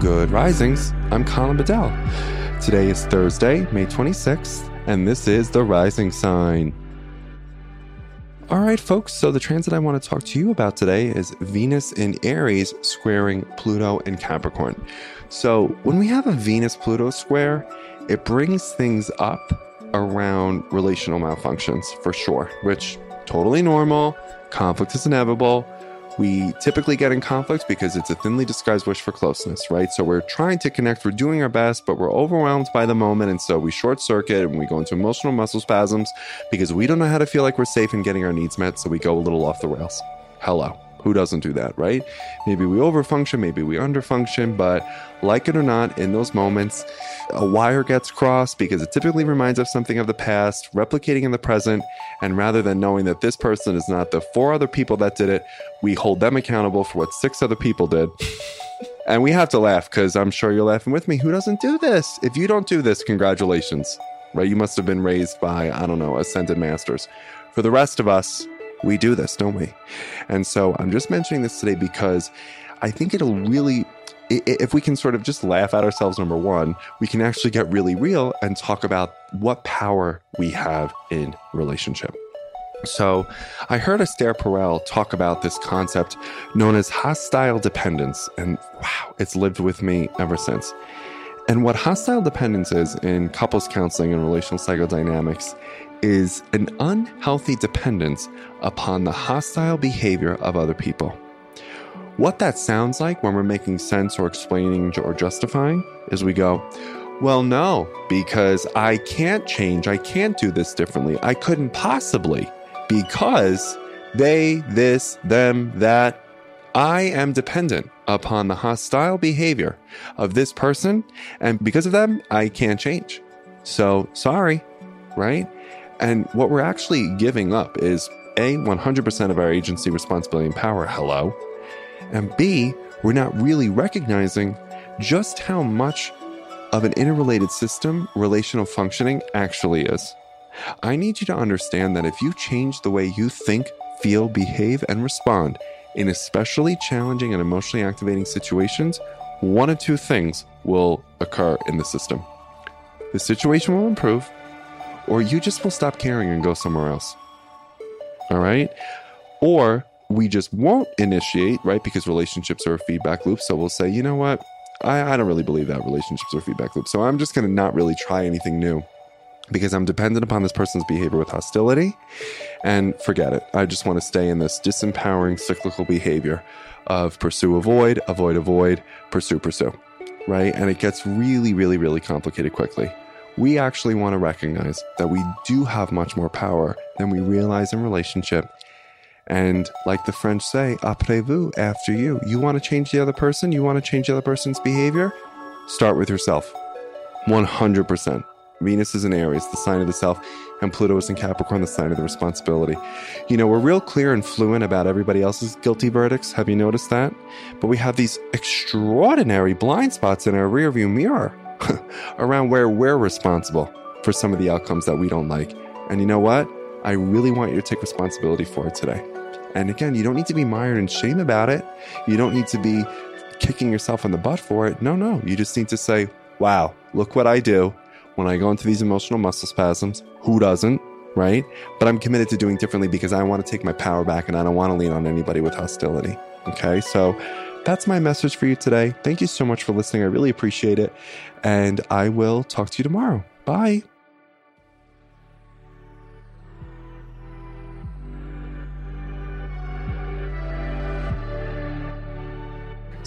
Good risings. I'm Colin Bedell. Today is Thursday, May 26th, and this is the rising sign. All right, folks, so the transit I want to talk to you about today is Venus in Aries squaring Pluto in Capricorn. So, when we have a Venus Pluto square, it brings things up around relational malfunctions for sure, which totally normal. Conflict is inevitable we typically get in conflict because it's a thinly disguised wish for closeness, right? So we're trying to connect, we're doing our best, but we're overwhelmed by the moment. And so we short circuit and we go into emotional muscle spasms because we don't know how to feel like we're safe in getting our needs met. So we go a little off the rails. Hello. Who doesn't do that, right? Maybe we overfunction, maybe we underfunction, but like it or not, in those moments, a wire gets crossed because it typically reminds us something of the past, replicating in the present. And rather than knowing that this person is not the four other people that did it, we hold them accountable for what six other people did. and we have to laugh because I'm sure you're laughing with me. Who doesn't do this? If you don't do this, congratulations, right? You must have been raised by, I don't know, ascended masters. For the rest of us, we do this, don't we? And so I'm just mentioning this today because I think it'll really if we can sort of just laugh at ourselves, number one, we can actually get really real and talk about what power we have in relationship. So, I heard Esther Perel talk about this concept known as hostile dependence, and wow, it's lived with me ever since. And what hostile dependence is in couples counseling and relational psychodynamics is an unhealthy dependence upon the hostile behavior of other people. What that sounds like when we're making sense or explaining or justifying is we go, well, no, because I can't change. I can't do this differently. I couldn't possibly because they, this, them, that. I am dependent upon the hostile behavior of this person. And because of them, I can't change. So sorry, right? And what we're actually giving up is A, 100% of our agency, responsibility, and power. Hello. And B, we're not really recognizing just how much of an interrelated system relational functioning actually is. I need you to understand that if you change the way you think, feel, behave, and respond in especially challenging and emotionally activating situations, one of two things will occur in the system. The situation will improve, or you just will stop caring and go somewhere else. All right? Or we just won't initiate, right? Because relationships are a feedback loop. So we'll say, you know what? I, I don't really believe that relationships are feedback loop. So I'm just going to not really try anything new because I'm dependent upon this person's behavior with hostility and forget it. I just want to stay in this disempowering cyclical behavior of pursue, avoid, avoid, avoid, pursue, pursue, right? And it gets really, really, really complicated quickly we actually want to recognize that we do have much more power than we realize in relationship. And like the French say, après vous, after you. You want to change the other person? You want to change the other person's behavior? Start with yourself. 100%. Venus is in Aries, the sign of the self, and Pluto is in Capricorn, the sign of the responsibility. You know, we're real clear and fluent about everybody else's guilty verdicts. Have you noticed that? But we have these extraordinary blind spots in our rearview mirror. around where we're responsible for some of the outcomes that we don't like. And you know what? I really want you to take responsibility for it today. And again, you don't need to be mired in shame about it. You don't need to be kicking yourself in the butt for it. No, no. You just need to say, wow, look what I do when I go into these emotional muscle spasms. Who doesn't? Right? But I'm committed to doing differently because I want to take my power back and I don't want to lean on anybody with hostility. Okay. So that's my message for you today. Thank you so much for listening. I really appreciate it. And I will talk to you tomorrow. Bye.